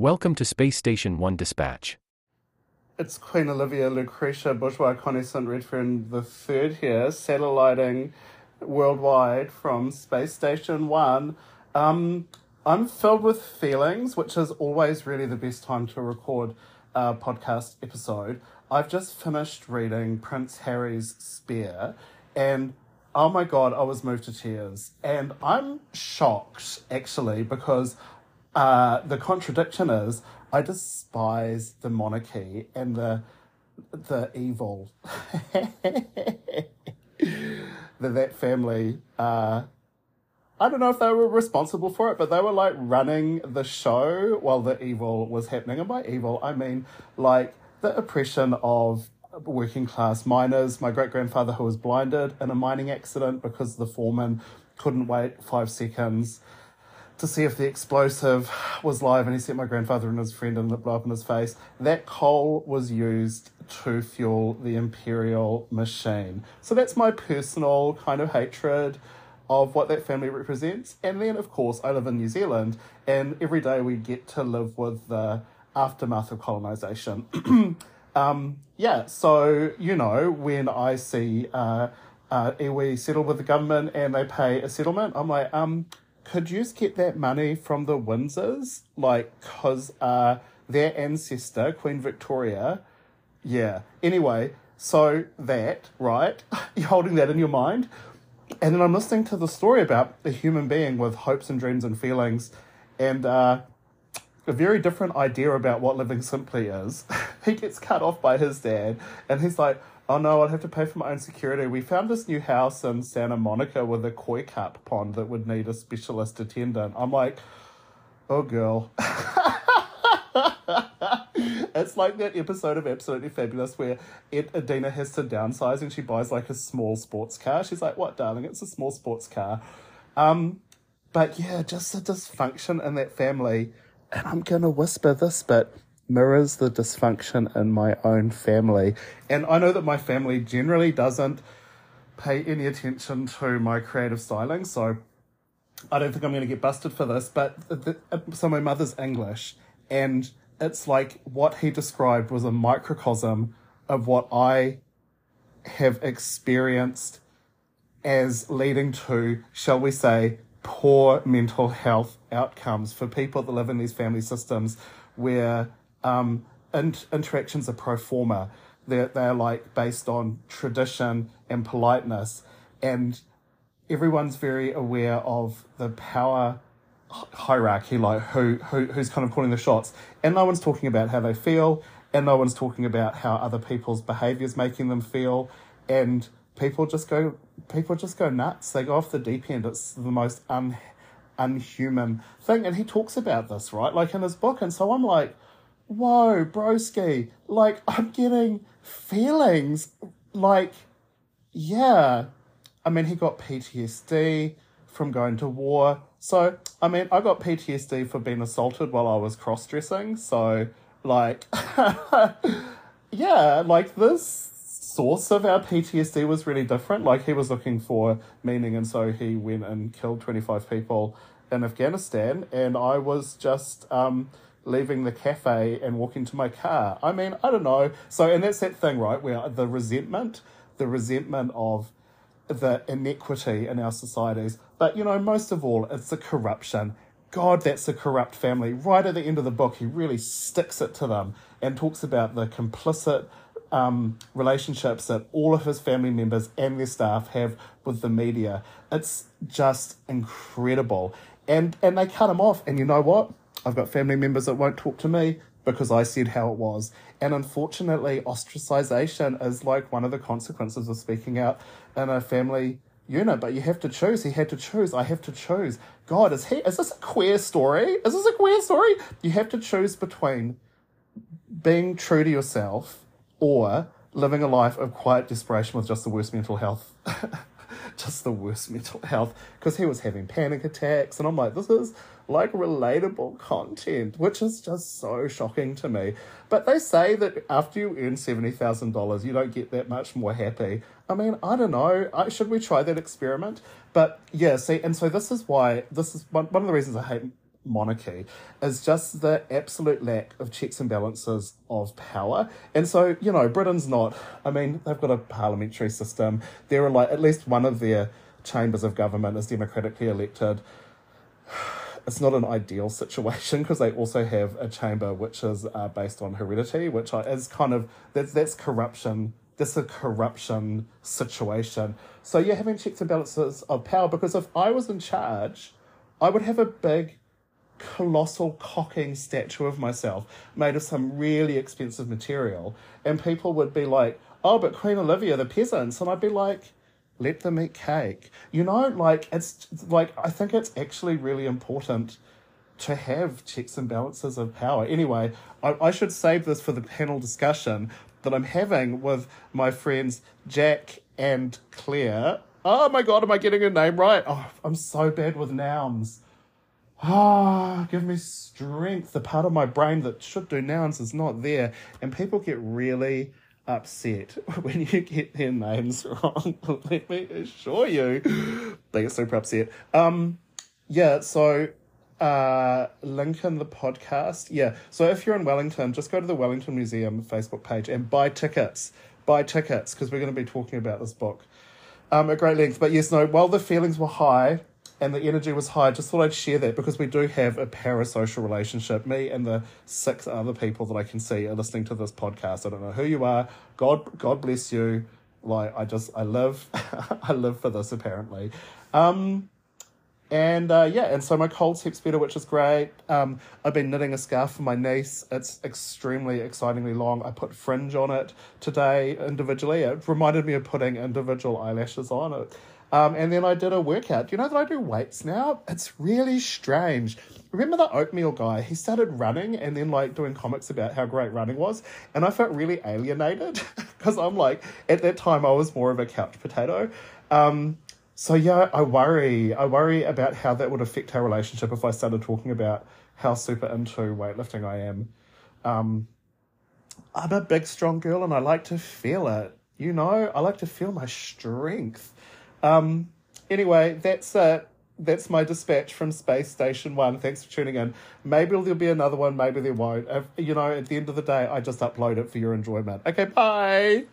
Welcome to Space Station 1 Dispatch. It's Queen Olivia Lucretia Bourgeois Connie St. Redfern the third here, satelliting worldwide from Space Station 1. Um, I'm filled with feelings, which is always really the best time to record a podcast episode. I've just finished reading Prince Harry's Spare, and oh my god, I was moved to tears. And I'm shocked, actually, because uh, the contradiction is I despise the monarchy and the the evil that that family uh, I don't know if they were responsible for it, but they were like running the show while the evil was happening. And by evil, I mean like the oppression of working class miners. My great grandfather, who was blinded in a mining accident because the foreman couldn't wait five seconds to see if the explosive was live, and he sent my grandfather and his friend and it blew up in his face. That coal was used to fuel the imperial machine. So that's my personal kind of hatred of what that family represents. And then, of course, I live in New Zealand, and every day we get to live with the aftermath of colonization. um, yeah, so, you know, when I see uh, uh, iwi settle with the government and they pay a settlement, I'm like, um, could you just get that money from the Windsors? Like, because uh, their ancestor, Queen Victoria, yeah. Anyway, so that, right? You're holding that in your mind. And then I'm listening to the story about a human being with hopes and dreams and feelings and uh, a very different idea about what living simply is. he gets cut off by his dad and he's like, oh no, I'll have to pay for my own security. We found this new house in Santa Monica with a koi carp pond that would need a specialist attendant. I'm like, oh girl. it's like that episode of Absolutely Fabulous where Ed, Edina has to downsize and she buys like a small sports car. She's like, what, darling? It's a small sports car. Um, but yeah, just the dysfunction in that family. And I'm going to whisper this bit mirrors the dysfunction in my own family. And I know that my family generally doesn't pay any attention to my creative styling, so I don't think I'm going to get busted for this. But the, uh, so my mother's English, and it's like what he described was a microcosm of what I have experienced as leading to, shall we say, poor mental health outcomes for people that live in these family systems where um, in- interactions are pro forma. They're, they're like based on tradition and politeness. And everyone's very aware of the power hierarchy, like who, who who's kind of calling the shots. And no one's talking about how they feel, and no one's talking about how other people's behaviors making them feel. And people just go people just go nuts. They go off the deep end. It's the most un, unhuman thing. And he talks about this, right? Like in his book. And so I'm like, whoa, broski, like I'm getting feelings. Like, yeah. I mean, he got PTSD from going to war. So, I mean, I got PTSD for being assaulted while I was cross dressing. So, like, yeah, like this source of our PTSD was really different. Like, he was looking for meaning, and so he went and killed 25 people in Afghanistan. And I was just, um, leaving the cafe and walking to my car. I mean, I don't know. So, and that's that thing, right? Where the resentment, the resentment of the inequity in our societies. But, you know, most of all, it's the corruption. God, that's a corrupt family. Right at the end of the book, he really sticks it to them and talks about the complicit um, relationships that all of his family members and their staff have with the media. It's just incredible. And and they cut him off. And you know what? I've got family members that won't talk to me because I said how it was. And unfortunately, ostracization is like one of the consequences of speaking out in a family unit. But you have to choose. He had to choose. I have to choose. God, is he is this a queer story? Is this a queer story? You have to choose between being true to yourself or living a life of quiet desperation with just the worst mental health. just the worst mental health. Because he was having panic attacks. And I'm like, this is like relatable content, which is just so shocking to me. But they say that after you earn $70,000, you don't get that much more happy. I mean, I don't know. I, should we try that experiment? But yeah, see, and so this is why, this is one, one of the reasons I hate monarchy is just the absolute lack of checks and balances of power. And so, you know, Britain's not, I mean, they've got a parliamentary system. There are like, at least one of their chambers of government is democratically elected. It's not an ideal situation because they also have a chamber which is uh, based on heredity, which is kind of, that's, that's corruption this a corruption situation. So you're having checks and balances of power because if I was in charge, I would have a big, colossal cocking statue of myself made of some really expensive material, and people would be like, "Oh, but Queen Olivia, the peasants," and I'd be like, "Let them eat cake." You know, like it's like I think it's actually really important to have checks and balances of power. Anyway, I, I should save this for the panel discussion, that I'm having with my friends Jack and Claire. Oh my god, am I getting a name right? Oh, I'm so bad with nouns. Ah, give me strength. The part of my brain that should do nouns is not there. And people get really upset when you get their names wrong. Let me assure you. They get super upset. Um, yeah, so uh, link in the podcast. Yeah. So if you're in Wellington, just go to the Wellington Museum Facebook page and buy tickets. Buy tickets because we're going to be talking about this book um, at great length. But yes, no, while the feelings were high and the energy was high, I just thought I'd share that because we do have a parasocial relationship. Me and the six other people that I can see are listening to this podcast. I don't know who you are. God, God bless you. Like I just, I live, I live for this apparently. Um, and uh, yeah, and so my cold sleeps better, which is great. Um, I've been knitting a scarf for my niece. It's extremely excitingly long. I put fringe on it today individually. It reminded me of putting individual eyelashes on it. Um, and then I did a workout. Do you know that I do weights now? It's really strange. Remember the oatmeal guy? He started running and then like doing comics about how great running was. And I felt really alienated because I'm like, at that time, I was more of a couch potato. Um, so yeah, I worry. I worry about how that would affect our relationship if I started talking about how super into weightlifting I am. Um, I'm a big, strong girl, and I like to feel it. You know, I like to feel my strength. Um, anyway, that's it. That's my dispatch from Space Station One. Thanks for tuning in. Maybe there'll be another one. Maybe there won't. If, you know, at the end of the day, I just upload it for your enjoyment. Okay, bye.